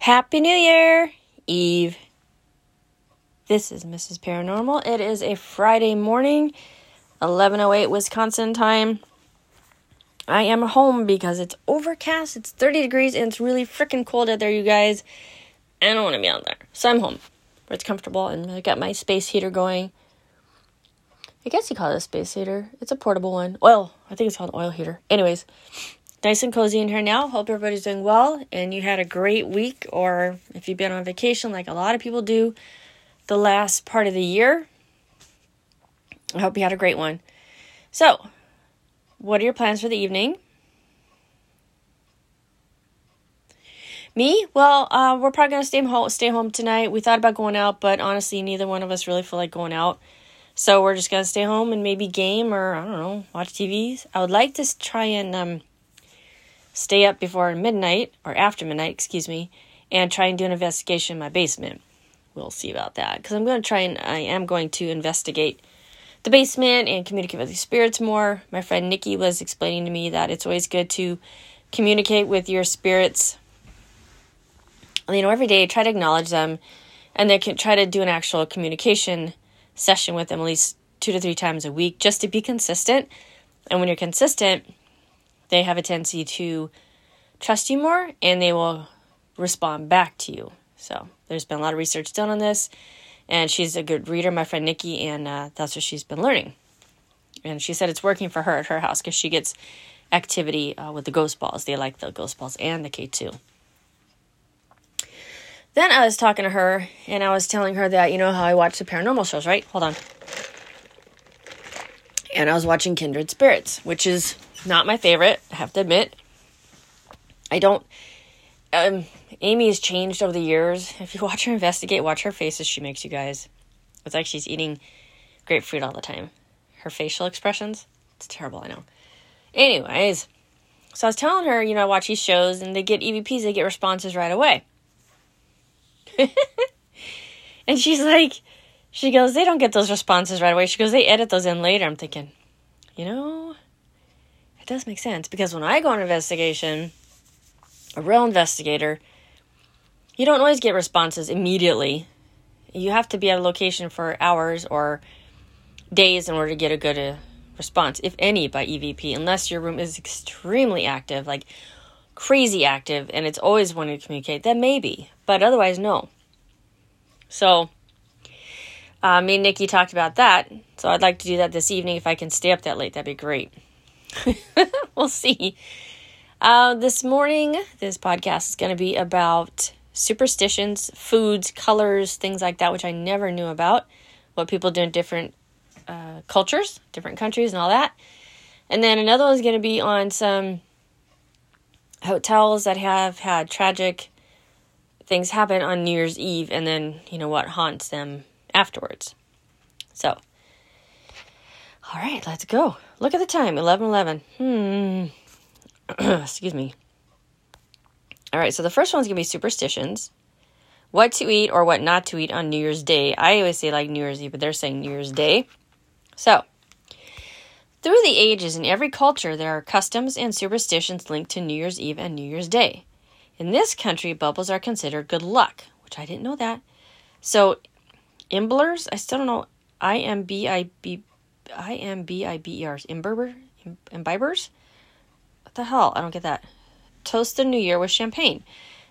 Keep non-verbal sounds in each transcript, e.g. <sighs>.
Happy New Year, Eve. This is Mrs. Paranormal. It is a Friday morning, 11:08 Wisconsin time. I am home because it's overcast, it's 30 degrees, and it's really freaking cold out there, you guys. I don't want to be out there. So I'm home where it's comfortable and I got my space heater going. I guess you call it a space heater. It's a portable one. Oil. I think it's called an oil heater. Anyways, nice and cozy in here now. Hope everybody's doing well and you had a great week, or if you've been on vacation like a lot of people do the last part of the year. I hope you had a great one. So, what are your plans for the evening? Me? Well, uh, we're probably gonna stay home. Stay home tonight. We thought about going out, but honestly, neither one of us really feel like going out. So we're just gonna stay home and maybe game or I don't know, watch TVs. I would like to try and um, stay up before midnight or after midnight, excuse me, and try and do an investigation in my basement. We'll see about that because I'm going to try and I am going to investigate the basement and communicate with the spirits more. My friend Nikki was explaining to me that it's always good to communicate with your spirits. You know, every day, try to acknowledge them, and then can try to do an actual communication session with them at least two to three times a week, just to be consistent. And when you're consistent, they have a tendency to trust you more and they will respond back to you. So there's been a lot of research done on this, and she's a good reader, my friend Nikki, and uh, that's what she's been learning. And she said it's working for her at her house because she gets activity uh, with the ghost balls. They like the ghost balls and the K2. Then I was talking to her and I was telling her that, you know, how I watch the paranormal shows, right? Hold on. And I was watching Kindred Spirits, which is not my favorite, I have to admit. I don't. Um, Amy has changed over the years. <laughs> If you watch her investigate, watch her faces she makes, you guys. It's like she's eating grapefruit all the time. Her facial expressions, it's terrible, I know. Anyways, so I was telling her, you know, I watch these shows and they get EVPs, they get responses right away. <laughs> and she's like, she goes, they don't get those responses right away. She goes, they edit those in later. I'm thinking, you know, it does make sense because when I go on investigation, a real investigator, you don't always get responses immediately. You have to be at a location for hours or days in order to get a good uh, response, if any, by EVP, unless your room is extremely active, like crazy active, and it's always wanting to communicate. Then maybe, but otherwise, no. So, uh, me and Nikki talked about that. So I'd like to do that this evening if I can stay up that late. That'd be great. <laughs> we'll see. Uh, this morning, this podcast is going to be about superstitions, foods, colors, things like that, which I never knew about. What people do in different uh, cultures, different countries, and all that. And then another one is going to be on some hotels that have had tragic things happen on New Year's Eve and then, you know, what haunts them afterwards. So, all right, let's go. Look at the time 11 11. Hmm. <clears throat> Excuse me. All right, so the first one's going to be superstitions. What to eat or what not to eat on New Year's Day. I always say like New Year's Eve, but they're saying New Year's Day. So, through the ages, in every culture, there are customs and superstitions linked to New Year's Eve and New Year's Day. In this country, bubbles are considered good luck, which I didn't know that. So, imblers, I still don't know. I M B I B I M B I B E R. Imbiber? Imbibers? What the hell? I don't get that. Toast the new year with champagne.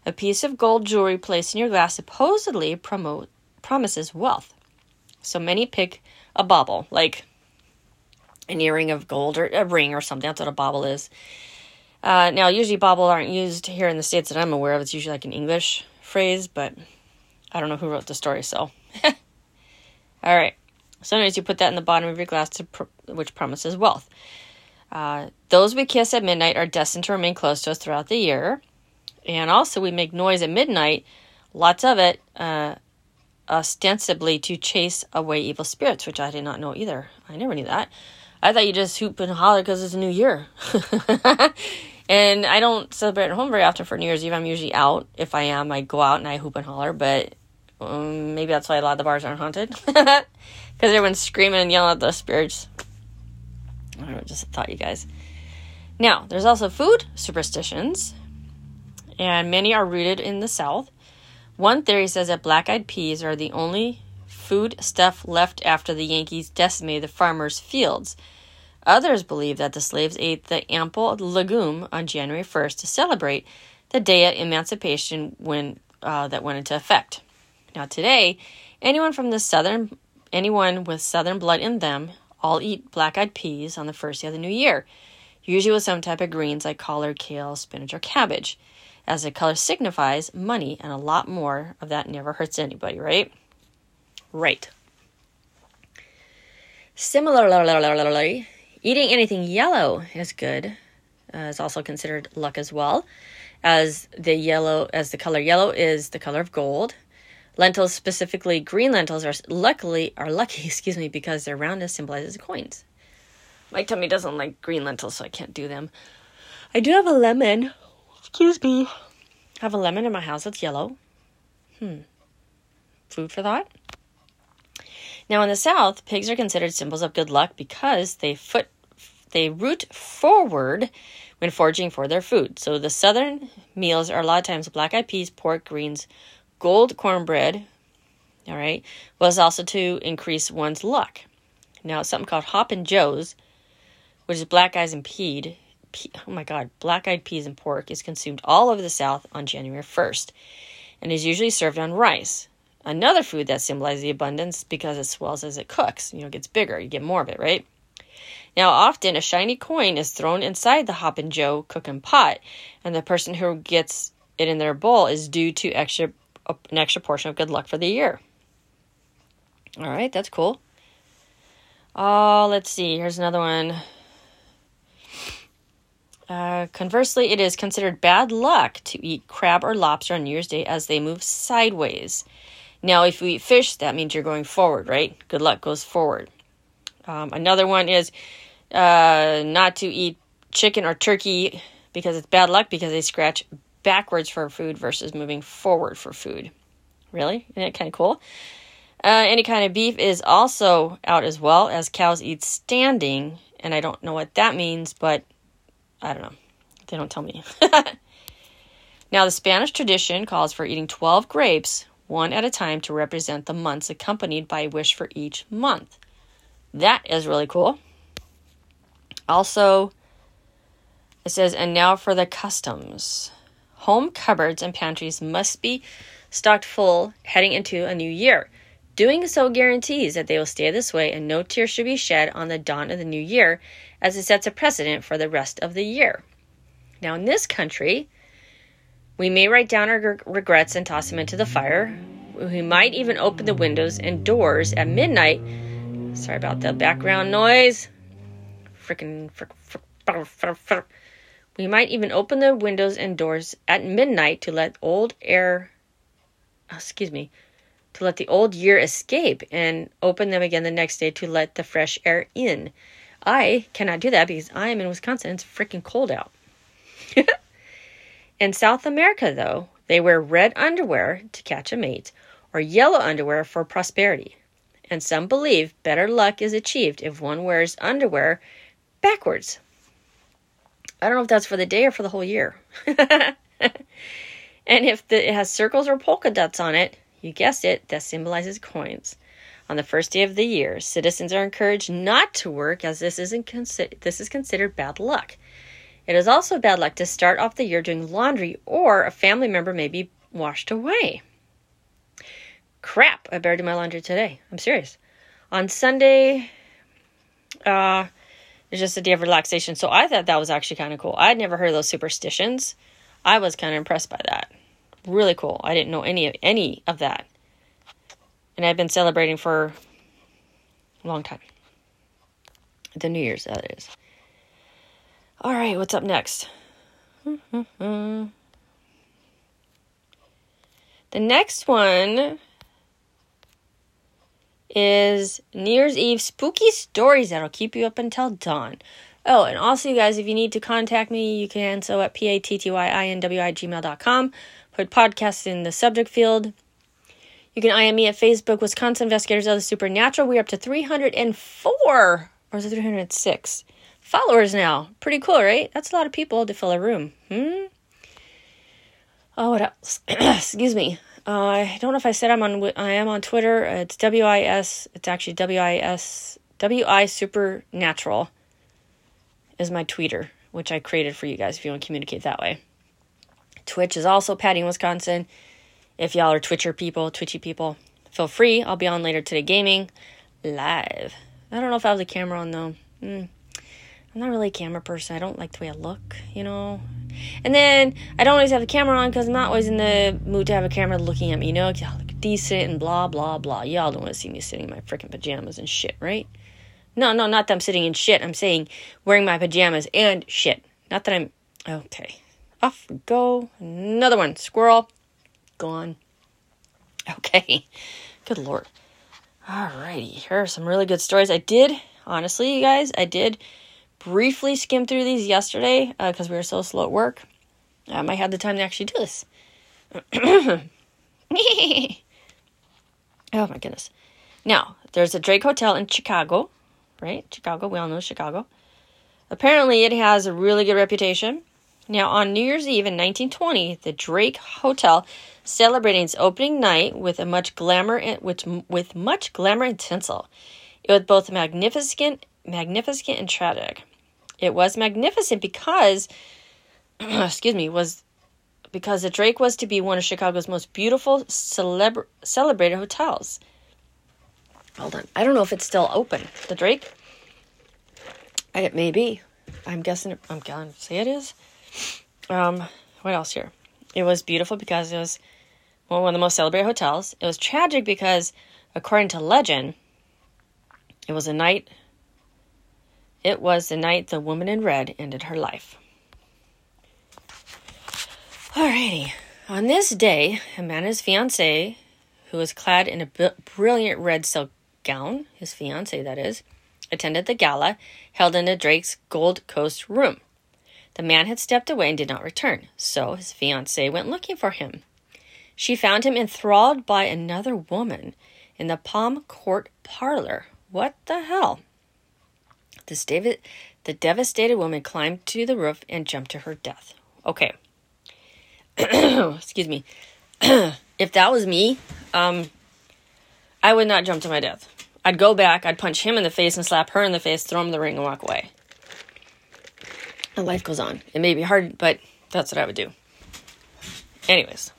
A piece of gold jewelry placed in your glass supposedly promote promises wealth. So many pick a bauble, like an earring of gold or a ring or something. That's what a bauble is. Uh, now, usually bauble aren't used here in the states that I'm aware of. It's usually like an English phrase, but I don't know who wrote the story. So, <laughs> all right. So, anyways, you put that in the bottom of your glass, pr- which promises wealth. Uh, those we kiss at midnight are destined to remain close to us throughout the year. And also, we make noise at midnight, lots of it, uh, ostensibly to chase away evil spirits, which I did not know either. I never knew that. I thought you just hoop and holler because it's a new year. <laughs> and I don't celebrate at home very often for New Year's Eve. I'm usually out. If I am, I go out and I hoop and holler. But um, maybe that's why a lot of the bars aren't haunted. <laughs> Because everyone's screaming and yelling at the spirits. I know, just thought you guys. Now, there's also food superstitions. And many are rooted in the South. One theory says that black eyed peas are the only food stuff left after the Yankees decimated the farmers' fields. Others believe that the slaves ate the ample legume on January 1st to celebrate the day of emancipation when uh, that went into effect. Now today, anyone from the southern anyone with southern blood in them all eat black-eyed peas on the first day of the new year, usually with some type of greens like collard, kale, spinach, or cabbage, as the color signifies money, and a lot more of that never hurts anybody, right? Right. Similarly, eating anything yellow is good. Uh, is also considered luck as well, as the yellow as the color yellow is the color of gold. Lentils, specifically green lentils, are luckily are lucky, <laughs> excuse me, because their roundness symbolizes coins. My tummy doesn't like green lentils, so I can't do them. I do have a lemon. Excuse me. I have a lemon in my house that's yellow. Hmm. Food for thought. Now in the South, pigs are considered symbols of good luck because they foot they root forward when foraging for their food. So the southern meals are a lot of times black eyed peas, pork, greens, gold cornbread. All right, was also to increase one's luck. Now something called Hoppin' John's, which is black eyes and peed. Pe- oh my God, black eyed peas and pork is consumed all over the South on January 1st and is usually served on rice another food that symbolizes the abundance because it swells as it cooks. You know, gets bigger, you get more of it, right? Now, often a shiny coin is thrown inside the Hoppin' Joe cooking pot, and the person who gets it in their bowl is due to extra an extra portion of good luck for the year. All right, that's cool. Oh, let's see. Here's another one. Uh, conversely, it is considered bad luck to eat crab or lobster on New Year's Day as they move sideways. Now, if you eat fish, that means you're going forward, right? Good luck goes forward. Um, another one is uh, not to eat chicken or turkey because it's bad luck because they scratch backwards for food versus moving forward for food. Really? Isn't that kind of cool? Uh, any kind of beef is also out as well as cows eat standing, and I don't know what that means, but I don't know. They don't tell me. <laughs> now, the Spanish tradition calls for eating 12 grapes one at a time to represent the months, accompanied by a wish for each month. That is really cool. Also, it says, and now for the customs. Home cupboards and pantries must be stocked full heading into a new year. Doing so guarantees that they will stay this way and no tears should be shed on the dawn of the new year, as it sets a precedent for the rest of the year. Now, in this country, we may write down our regrets and toss them into the fire. We might even open the windows and doors at midnight. Sorry about the background noise. Freaking. Frick, frick, frick, we might even open the windows and doors at midnight to let old air. Oh, excuse me. To let the old year escape and open them again the next day to let the fresh air in. I cannot do that because I am in Wisconsin. It's freaking cold out. <laughs> In South America, though, they wear red underwear to catch a mate or yellow underwear for prosperity. And some believe better luck is achieved if one wears underwear backwards. I don't know if that's for the day or for the whole year. <laughs> and if the, it has circles or polka dots on it, you guessed it, that symbolizes coins. On the first day of the year, citizens are encouraged not to work as this, isn't consi- this is considered bad luck. It is also bad luck to start off the year doing laundry or a family member may be washed away. Crap, I better do my laundry today. I'm serious. On Sunday, uh, it's just a day of relaxation. So I thought that was actually kind of cool. I'd never heard of those superstitions. I was kind of impressed by that. Really cool. I didn't know any of any of that. And I've been celebrating for a long time. The New Year's, that is. All right, what's up next? <laughs> the next one is New Year's Eve spooky stories that'll keep you up until dawn. Oh, and also, you guys, if you need to contact me, you can so at p-a-t-t-y-i-n-w-i gmail.com. Put podcast in the subject field. You can IM me at Facebook, Wisconsin Investigators of the Supernatural. We're up to 304, or is it 306? followers now. Pretty cool, right? That's a lot of people to fill a room. Hmm. Oh, what else? <clears throat> Excuse me. Uh, I don't know if I said I'm on. I am on Twitter. It's WIS. It's actually WIS. WI Supernatural is my tweeter, which I created for you guys if you want to communicate that way. Twitch is also Patty, Wisconsin. If y'all are Twitcher people, Twitchy people, feel free. I'll be on later today gaming live. I don't know if I have the camera on though. Mm. I'm not really a camera person. I don't like the way I look, you know. And then I don't always have the camera on because I'm not always in the mood to have a camera looking at me, you know. Y'all look decent and blah blah blah. Y'all don't want to see me sitting in my freaking pajamas and shit, right? No, no, not that I'm sitting in shit. I'm saying wearing my pajamas and shit. Not that I'm okay. Off we go. Another one. Squirrel. Gone. <laughs> Okay. Good lord. Alrighty. Here are some really good stories. I did, honestly, you guys, I did briefly skim through these yesterday because uh, we were so slow at work. Um, I had the time to actually do this. <coughs> oh my goodness. Now, there's a Drake Hotel in Chicago, right? Chicago, we all know Chicago. Apparently, it has a really good reputation. Now, on New Year's Eve in 1920, the Drake Hotel celebrating its opening night with a much glamour with, with much glamour and tinsel. It was both magnificent, magnificent and tragic. It was magnificent because, <clears throat> excuse me, was because the Drake was to be one of Chicago's most beautiful celebra- celebrated hotels. Hold on, I don't know if it's still open. The Drake. It may be. I'm guessing. I'm going to say it is. Um, what else here? It was beautiful because it was one of the most celebrated hotels. It was tragic because, according to legend, it was a night it was the night the woman in red ended her life. Alrighty. On this day, a man and who was clad in a brilliant red silk gown, his fiance that is, attended the gala held in the Drake's Gold Coast room. The man had stepped away and did not return, so his fiancee went looking for him. She found him enthralled by another woman in the Palm Court parlor. What the hell? This David, the devastated woman climbed to the roof and jumped to her death. Okay. <clears throat> Excuse me. <clears throat> if that was me, um, I would not jump to my death. I'd go back, I'd punch him in the face and slap her in the face, throw him the ring, and walk away. And life goes on. It may be hard, but that's what I would do. Anyways.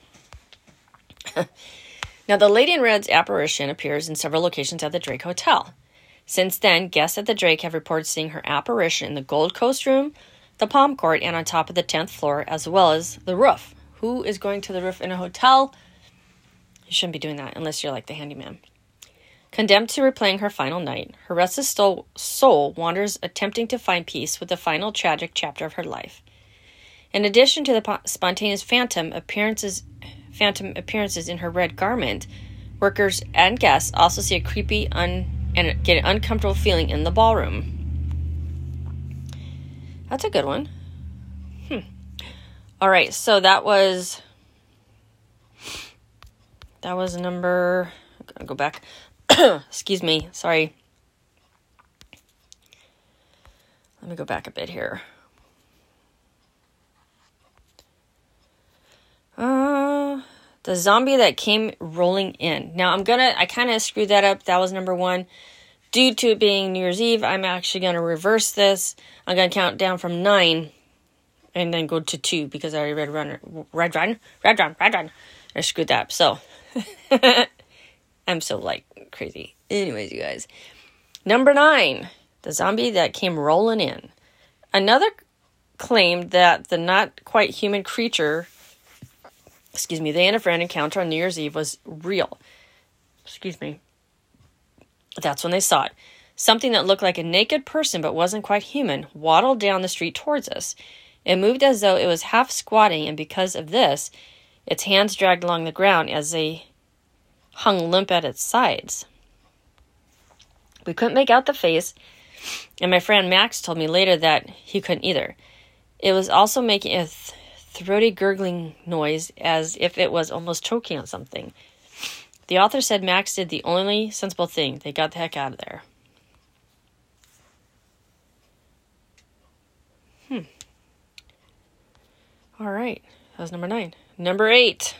<laughs> now, the Lady in Red's apparition appears in several locations at the Drake Hotel. Since then, guests at the Drake have reported seeing her apparition in the Gold Coast room, the Palm Court, and on top of the 10th floor, as well as the roof. Who is going to the roof in a hotel? You shouldn't be doing that unless you're like the handyman. Condemned to replaying her final night, her restless soul wanders attempting to find peace with the final tragic chapter of her life. In addition to the spontaneous phantom appearances, phantom appearances in her red garment, workers and guests also see a creepy, un and get an uncomfortable feeling in the ballroom. That's a good one. Hmm. All right, so that was that was number. Gonna go back. <coughs> Excuse me. Sorry. Let me go back a bit here. Uh, the zombie that came rolling in. Now I'm gonna, I kind of screwed that up. That was number one. Due to it being New Year's Eve, I'm actually gonna reverse this. I'm gonna count down from nine and then go to two because I already read Runner, Red Run, Red Run, Red Run. I screwed that up. So <laughs> I'm so like crazy. Anyways, you guys. Number nine, the zombie that came rolling in. Another claimed that the not quite human creature excuse me, the Anna Friend encounter on New Year's Eve was real. Excuse me. That's when they saw it. Something that looked like a naked person but wasn't quite human waddled down the street towards us. It moved as though it was half squatting, and because of this, its hands dragged along the ground as they hung limp at its sides. We couldn't make out the face, and my friend Max told me later that he couldn't either. It was also making a th- throaty gurgling noise as if it was almost choking on something. The author said Max did the only sensible thing. They got the heck out of there. Hmm. All right. That was number nine. Number eight.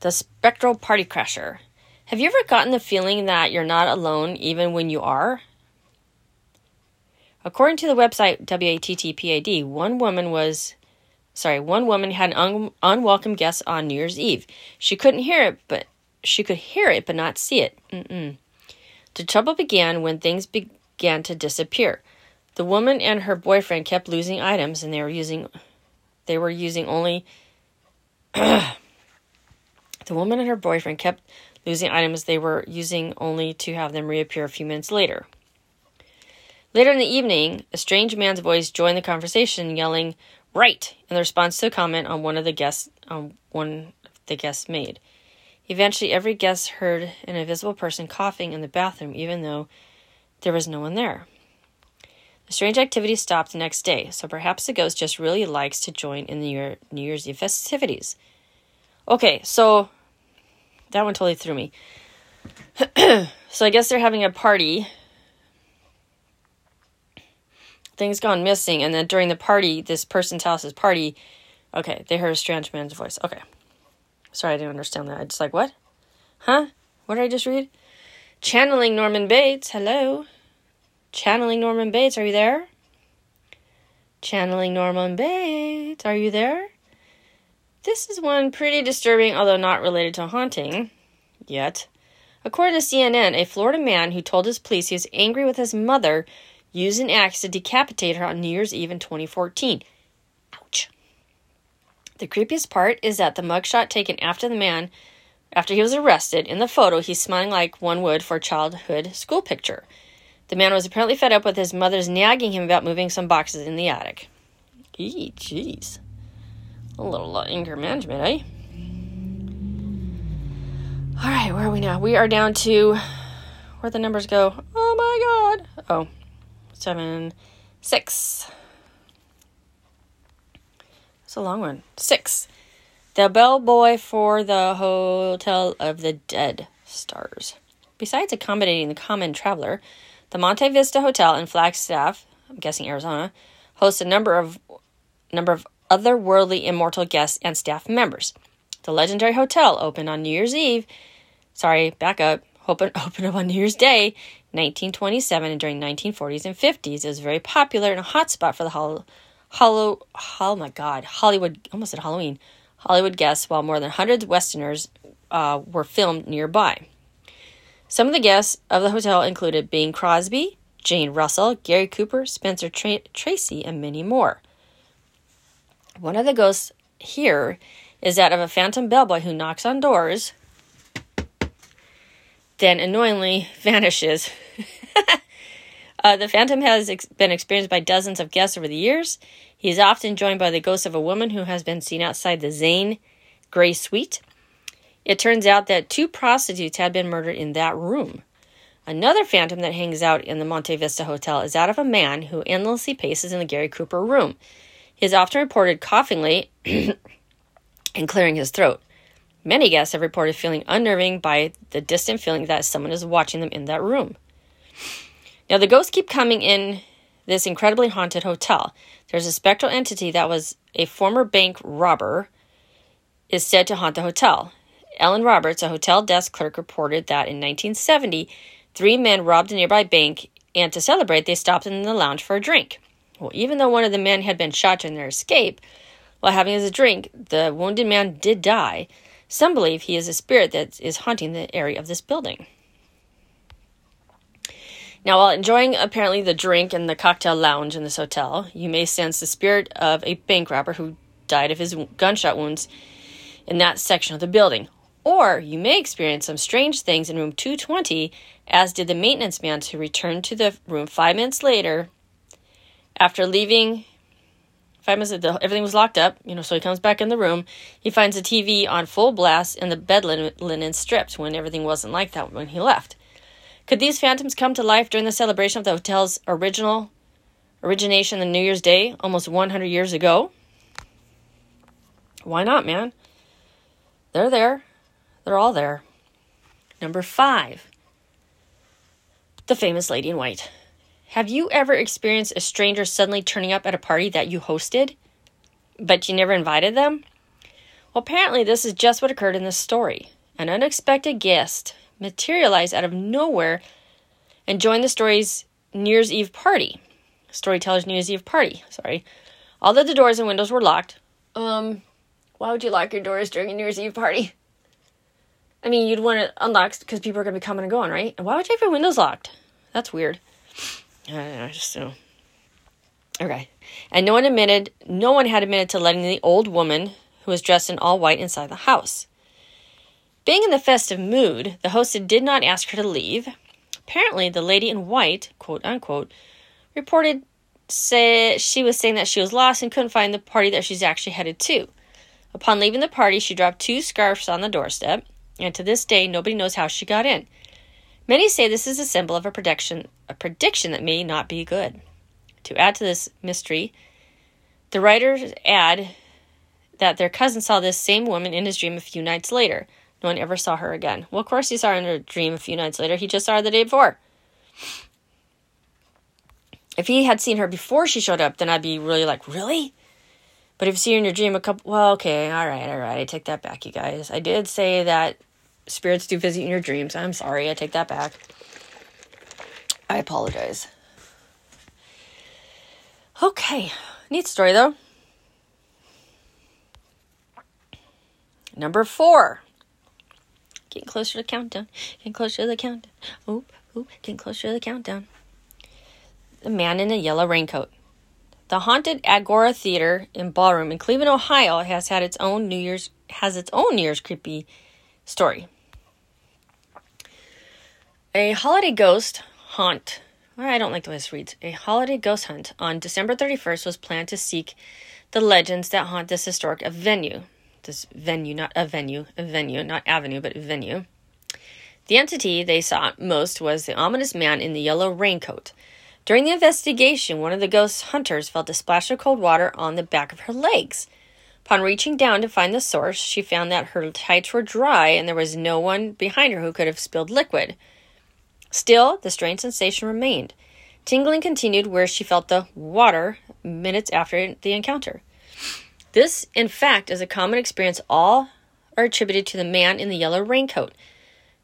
The Spectral Party Crasher. Have you ever gotten the feeling that you're not alone even when you are? According to the website WATTPAD, one woman was sorry, one woman had an un- unwelcome guest on New Year's Eve. She couldn't hear it, but she could hear it but not see it. Mm-mm. The trouble began when things began to disappear. The woman and her boyfriend kept losing items and they were using they were using only <clears throat> the woman and her boyfriend kept losing items they were using only to have them reappear a few minutes later. Later in the evening, a strange man's voice joined the conversation, yelling, "Right!" in response to a comment on one of the guests on one of the guests made. Eventually, every guest heard an invisible person coughing in the bathroom, even though there was no one there. The strange activity stopped the next day, so perhaps the ghost just really likes to join in the New Year New Year's Eve festivities. Okay, so that one totally threw me. <clears throat> so I guess they're having a party. Things gone missing, and then during the party, this person's house's party, okay, they heard a strange man's voice. Okay. Sorry, I didn't understand that. I just like, what? Huh? What did I just read? Channeling Norman Bates. Hello. Channeling Norman Bates. Are you there? Channeling Norman Bates. Are you there? This is one pretty disturbing, although not related to haunting yet. According to CNN, a Florida man who told his police he was angry with his mother used an axe to decapitate her on New Year's Eve in 2014. Ouch. The creepiest part is that the mugshot taken after the man, after he was arrested, in the photo, he's smiling like one would for a childhood school picture. The man was apparently fed up with his mother's nagging him about moving some boxes in the attic. Eee, jeez. A little uh, anger management, eh? All right, where are we now? We are down to where the numbers go. Oh my god. Oh, seven, six. It's a long one. Six. The bellboy for the Hotel of the Dead stars. Besides accommodating the common traveler, the Monte Vista Hotel in Flagstaff, I'm guessing Arizona, hosts a number of number of otherworldly immortal guests and staff members. The legendary hotel opened on New Year's Eve. Sorry, back up. Open, <laughs> opened up on New Year's Day, 1927, and during 1940s and 50s. It was very popular and a hotspot for the hollow, hollow, oh my God, Hollywood, almost said Halloween, Hollywood guests, while more than 100 Westerners uh, were filmed nearby. Some of the guests of the hotel included Bing Crosby, Jane Russell, Gary Cooper, Spencer Tra- Tracy, and many more. One of the ghosts here is that of a phantom bellboy who knocks on doors, then annoyingly vanishes. <laughs> uh, the phantom has ex- been experienced by dozens of guests over the years. He is often joined by the ghost of a woman who has been seen outside the Zane Grey Suite. It turns out that two prostitutes had been murdered in that room. Another phantom that hangs out in the Monte Vista Hotel is that of a man who endlessly paces in the Gary Cooper room. He is often reported coughingly <clears throat> and clearing his throat. Many guests have reported feeling unnerving by the distant feeling that someone is watching them in that room. Now, the ghosts keep coming in this incredibly haunted hotel. There's a spectral entity that was a former bank robber, is said to haunt the hotel. Ellen Roberts, a hotel desk clerk, reported that in 1970, three men robbed a nearby bank, and to celebrate, they stopped in the lounge for a drink. Well, even though one of the men had been shot during their escape, while having his drink, the wounded man did die. Some believe he is a spirit that is haunting the area of this building. Now, while enjoying apparently the drink in the cocktail lounge in this hotel, you may sense the spirit of a bank robber who died of his gunshot wounds in that section of the building. Or you may experience some strange things in room 220, as did the maintenance man who returned to the room five minutes later after leaving, five minutes, everything was locked up, you know, so he comes back in the room. He finds the TV on full blast and the bed linen stripped when everything wasn't like that when he left. Could these phantoms come to life during the celebration of the hotel's original origination on New Year's Day almost 100 years ago? Why not, man? They're there. They're all there. Number five, the famous lady in white. Have you ever experienced a stranger suddenly turning up at a party that you hosted, but you never invited them? Well, apparently, this is just what occurred in this story. An unexpected guest materialized out of nowhere and join the story's New Year's Eve party. Storyteller's New Year's Eve party, sorry. Although the doors and windows were locked. Um, why would you lock your doors during a New Year's Eve party? I mean, you'd want it unlocked because people are going to be coming and going, right? And why would you have your windows locked? That's weird. I don't know, just so. Okay. And no one admitted, no one had admitted to letting the old woman who was dressed in all white inside the house. Being in the festive mood, the host did not ask her to leave. Apparently, the lady in white, quote unquote, reported say she was saying that she was lost and couldn't find the party that she's actually headed to. Upon leaving the party, she dropped two scarves on the doorstep, and to this day, nobody knows how she got in. Many say this is a symbol of a prediction, a prediction that may not be good. To add to this mystery, the writers add that their cousin saw this same woman in his dream a few nights later. No one ever saw her again. Well, of course, he saw her in a dream a few nights later. He just saw her the day before. If he had seen her before she showed up, then I'd be really like, really? But if you see her in your dream a couple, well, okay, all right, all right, I take that back, you guys. I did say that spirits do visit in your dreams. I'm sorry, I take that back. I apologize. Okay, neat story though. Number four. Getting closer to the countdown. Getting closer to the countdown. Oop, oop, getting closer to the countdown. The man in a yellow raincoat. The haunted Agora Theater in Ballroom in Cleveland, Ohio, has had its own New Year's has its own New Year's creepy story. A holiday ghost hunt. I don't like the way this reads. A holiday ghost hunt on December 31st was planned to seek the legends that haunt this historic venue. This venue, not a venue, a venue, not avenue, but venue. The entity they sought most was the ominous man in the yellow raincoat. During the investigation, one of the ghost hunters felt a splash of cold water on the back of her legs. Upon reaching down to find the source, she found that her tights were dry and there was no one behind her who could have spilled liquid. Still, the strange sensation remained. Tingling continued where she felt the water minutes after the encounter. This, in fact, is a common experience all are attributed to the man in the yellow raincoat.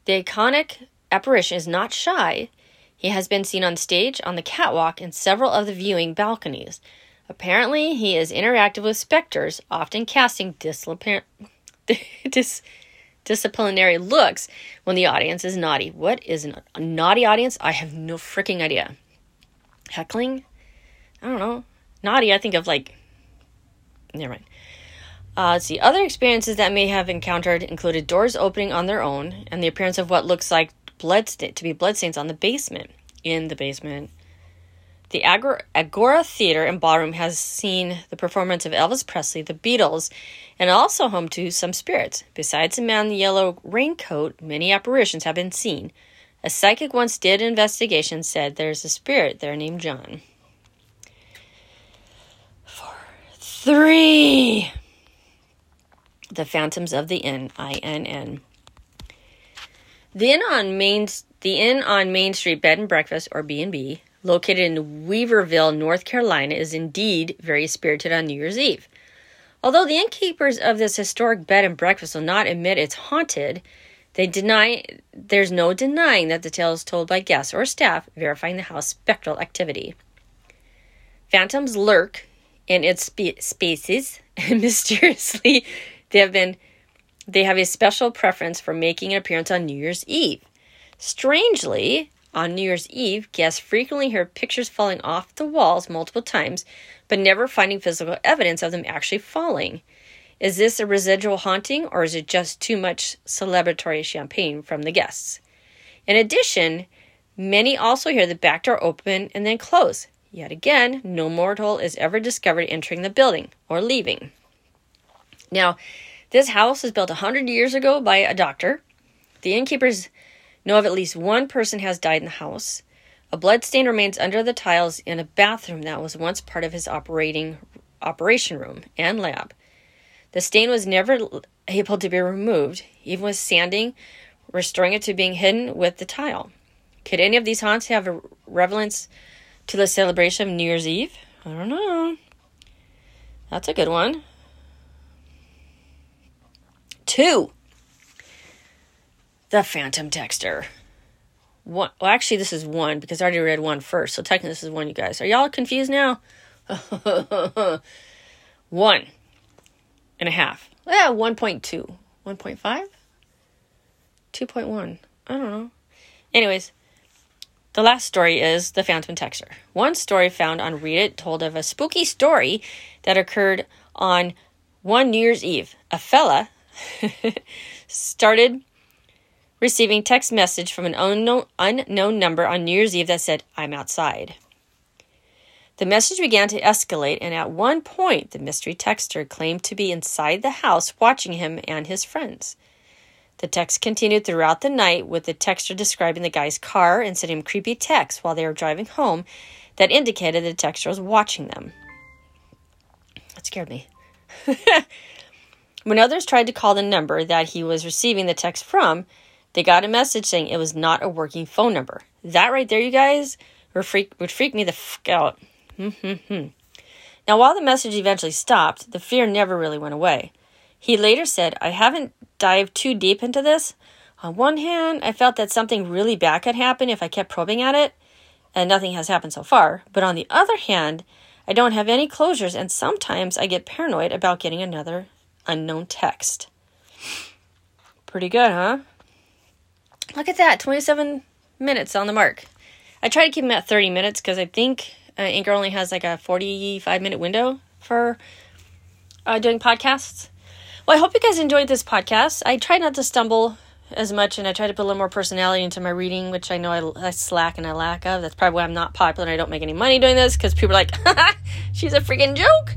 The iconic apparition is not shy. He has been seen on stage, on the catwalk, and several of the viewing balconies. Apparently, he is interactive with specters, often casting disciplinary. <laughs> dis- disciplinary looks when the audience is naughty. What is an, a naughty audience? I have no freaking idea. Heckling? I don't know. Naughty, I think of like. Never mind. Uh, let's see. Other experiences that may have encountered included doors opening on their own and the appearance of what looks like blood to be bloodstains on the basement. In the basement. The Agora, Agora Theater and Ballroom has seen the performance of Elvis Presley, the Beatles, and also home to some spirits. Besides the man in the yellow raincoat, many apparitions have been seen. A psychic once did an investigation said there's a spirit there named John. Four, three. The Phantoms of the Inn, I N N. The inn on Main, the inn on Main Street Bed and Breakfast, or B and B, located in Weaverville, North Carolina, is indeed very spirited on New Year's Eve. Although the innkeepers of this historic bed and breakfast will not admit it's haunted, they deny there's no denying that the tales told by guests or staff verifying the house spectral activity. Phantoms lurk in its spe- spaces, and <laughs> mysteriously, they have been they have a special preference for making an appearance on New Year's Eve. Strangely, on New Year's Eve, guests frequently hear pictures falling off the walls multiple times, but never finding physical evidence of them actually falling. Is this a residual haunting, or is it just too much celebratory champagne from the guests? In addition, many also hear the back door open and then close. Yet again, no mortal is ever discovered entering the building or leaving. Now, this house was built a hundred years ago by a doctor. The innkeepers know of at least one person has died in the house. A blood stain remains under the tiles in a bathroom that was once part of his operating operation room and lab. The stain was never able to be removed, even with sanding, restoring it to being hidden with the tile. Could any of these haunts have a relevance to the celebration of New Year's Eve? I don't know. That's a good one. two. The Phantom Texter. One, well, actually, this is one because I already read one first. So technically, this is one, you guys. Are y'all confused now? <laughs> one and a half. Yeah, 1.2. 1.5? 2.1. I don't know. Anyways, the last story is The Phantom Texter. One story found on Reddit told of a spooky story that occurred on one New Year's Eve. A fella <laughs> started receiving text message from an unknown, unknown number on New Year's Eve that said, I'm outside. The message began to escalate, and at one point, the mystery texter claimed to be inside the house watching him and his friends. The text continued throughout the night, with the texter describing the guy's car and sending him creepy texts while they were driving home that indicated the texter was watching them. That scared me. <laughs> when others tried to call the number that he was receiving the text from, they got a message saying it was not a working phone number. That right there, you guys, would freak, would freak me the fuck out. now, while the message eventually stopped, the fear never really went away. He later said, I haven't dived too deep into this. On one hand, I felt that something really bad could happen if I kept probing at it, and nothing has happened so far. But on the other hand, I don't have any closures, and sometimes I get paranoid about getting another unknown text. Pretty good, huh? Look at that 27 minutes on the mark. I try to keep them at 30 minutes because I think uh, Anchor only has like a 45 minute window for uh, doing podcasts. Well, I hope you guys enjoyed this podcast. I try not to stumble as much and I try to put a little more personality into my reading, which I know I, I slack and I lack of. That's probably why I'm not popular and I don't make any money doing this because people are like, <laughs> she's a freaking joke.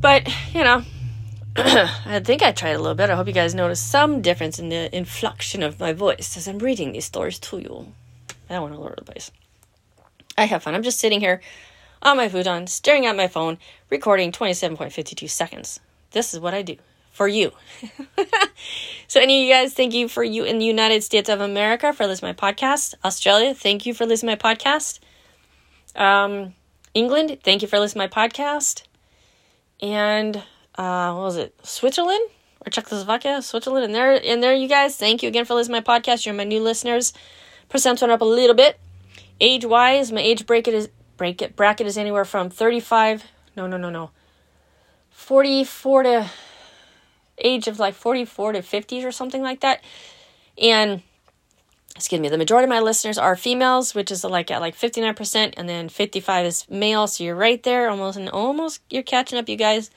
But, you know, <clears throat> I think I tried a little bit. I hope you guys noticed some difference in the inflection of my voice as I'm reading these stories to you. I want to lure the place. I have fun. I'm just sitting here on my futon, staring at my phone, recording 27.52 seconds this is what I do for you. <laughs> so, any of you guys, thank you for you in the United States of America for listening to my podcast. Australia, thank you for listening to my podcast. Um, England, thank you for listening to my podcast. And uh, what was it? Switzerland or Czechoslovakia, Switzerland, and there, and there, you guys. Thank you again for listening to my podcast. You're my new listeners. Percent went up a little bit. Age wise, my age bracket is bracket bracket is anywhere from 35. No, no, no, no. 44 to age of like 44 to 50s or something like that. And excuse me, the majority of my listeners are females, which is like at like 59%, and then 55 is male. So you're right there, almost and almost you're catching up, you guys.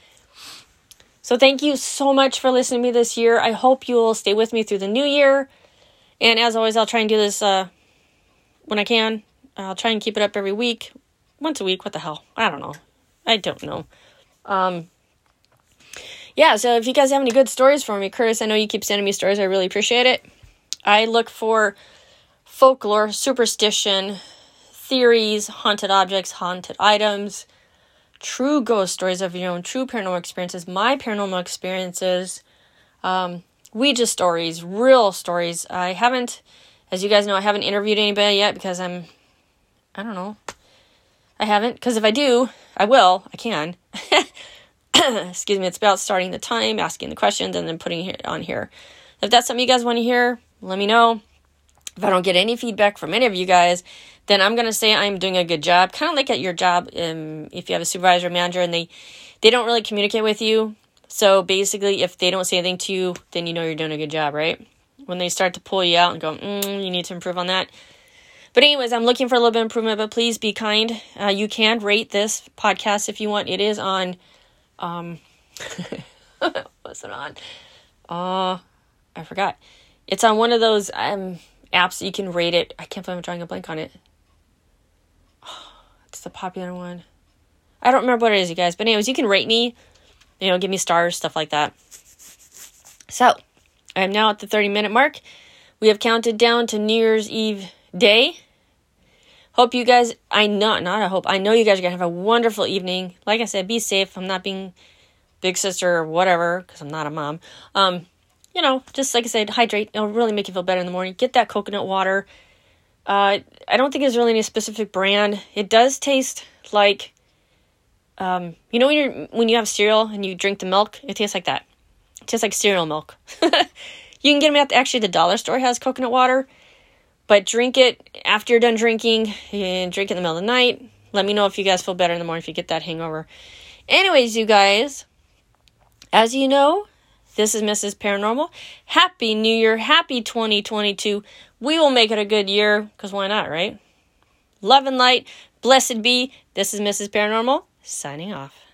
So thank you so much for listening to me this year. I hope you'll stay with me through the new year. And as always, I'll try and do this uh, when I can. I'll try and keep it up every week, once a week. What the hell? I don't know. I don't know. Um, yeah, so if you guys have any good stories for me, Curtis, I know you keep sending me stories. I really appreciate it. I look for folklore, superstition, theories, haunted objects, haunted items, true ghost stories of your own, true paranormal experiences, my paranormal experiences, um, Ouija stories, real stories. I haven't, as you guys know, I haven't interviewed anybody yet because I'm, I don't know. I haven't, because if I do, I will. I can. <laughs> <coughs> excuse me, it's about starting the time, asking the questions, and then putting it on here. If that's something you guys want to hear, let me know. If I don't get any feedback from any of you guys, then I'm gonna say I'm doing a good job. Kind of like at your job, um, if you have a supervisor, manager, and they they don't really communicate with you. So basically, if they don't say anything to you, then you know you're doing a good job, right? When they start to pull you out and go, mm, you need to improve on that. But anyways, I'm looking for a little bit of improvement. But please be kind. Uh, you can rate this podcast if you want. It is on um, <laughs> what's it on? Uh, I forgot. It's on one of those um apps you can rate it. I can't believe I'm drawing a blank on it. <sighs> it's the popular one. I don't remember what it is, you guys. But anyways, you can rate me. You know, give me stars, stuff like that. So, I am now at the 30 minute mark. We have counted down to New Year's Eve day. Hope you guys, I know, not I hope, I know you guys are going to have a wonderful evening. Like I said, be safe. I'm not being big sister or whatever because I'm not a mom. Um, you know, just like I said, hydrate. It'll really make you feel better in the morning. Get that coconut water. Uh, I don't think there's really any specific brand. It does taste like, um, you know, when you when you have cereal and you drink the milk, it tastes like that. It tastes like cereal milk. <laughs> you can get them at the, actually the dollar store has coconut water, but drink it after you're done drinking. And drink it in the middle of the night. Let me know if you guys feel better in the morning if you get that hangover. Anyways, you guys, as you know, this is Mrs. Paranormal. Happy New Year. Happy 2022. We will make it a good year because why not, right? Love and light. Blessed be. This is Mrs. Paranormal signing off.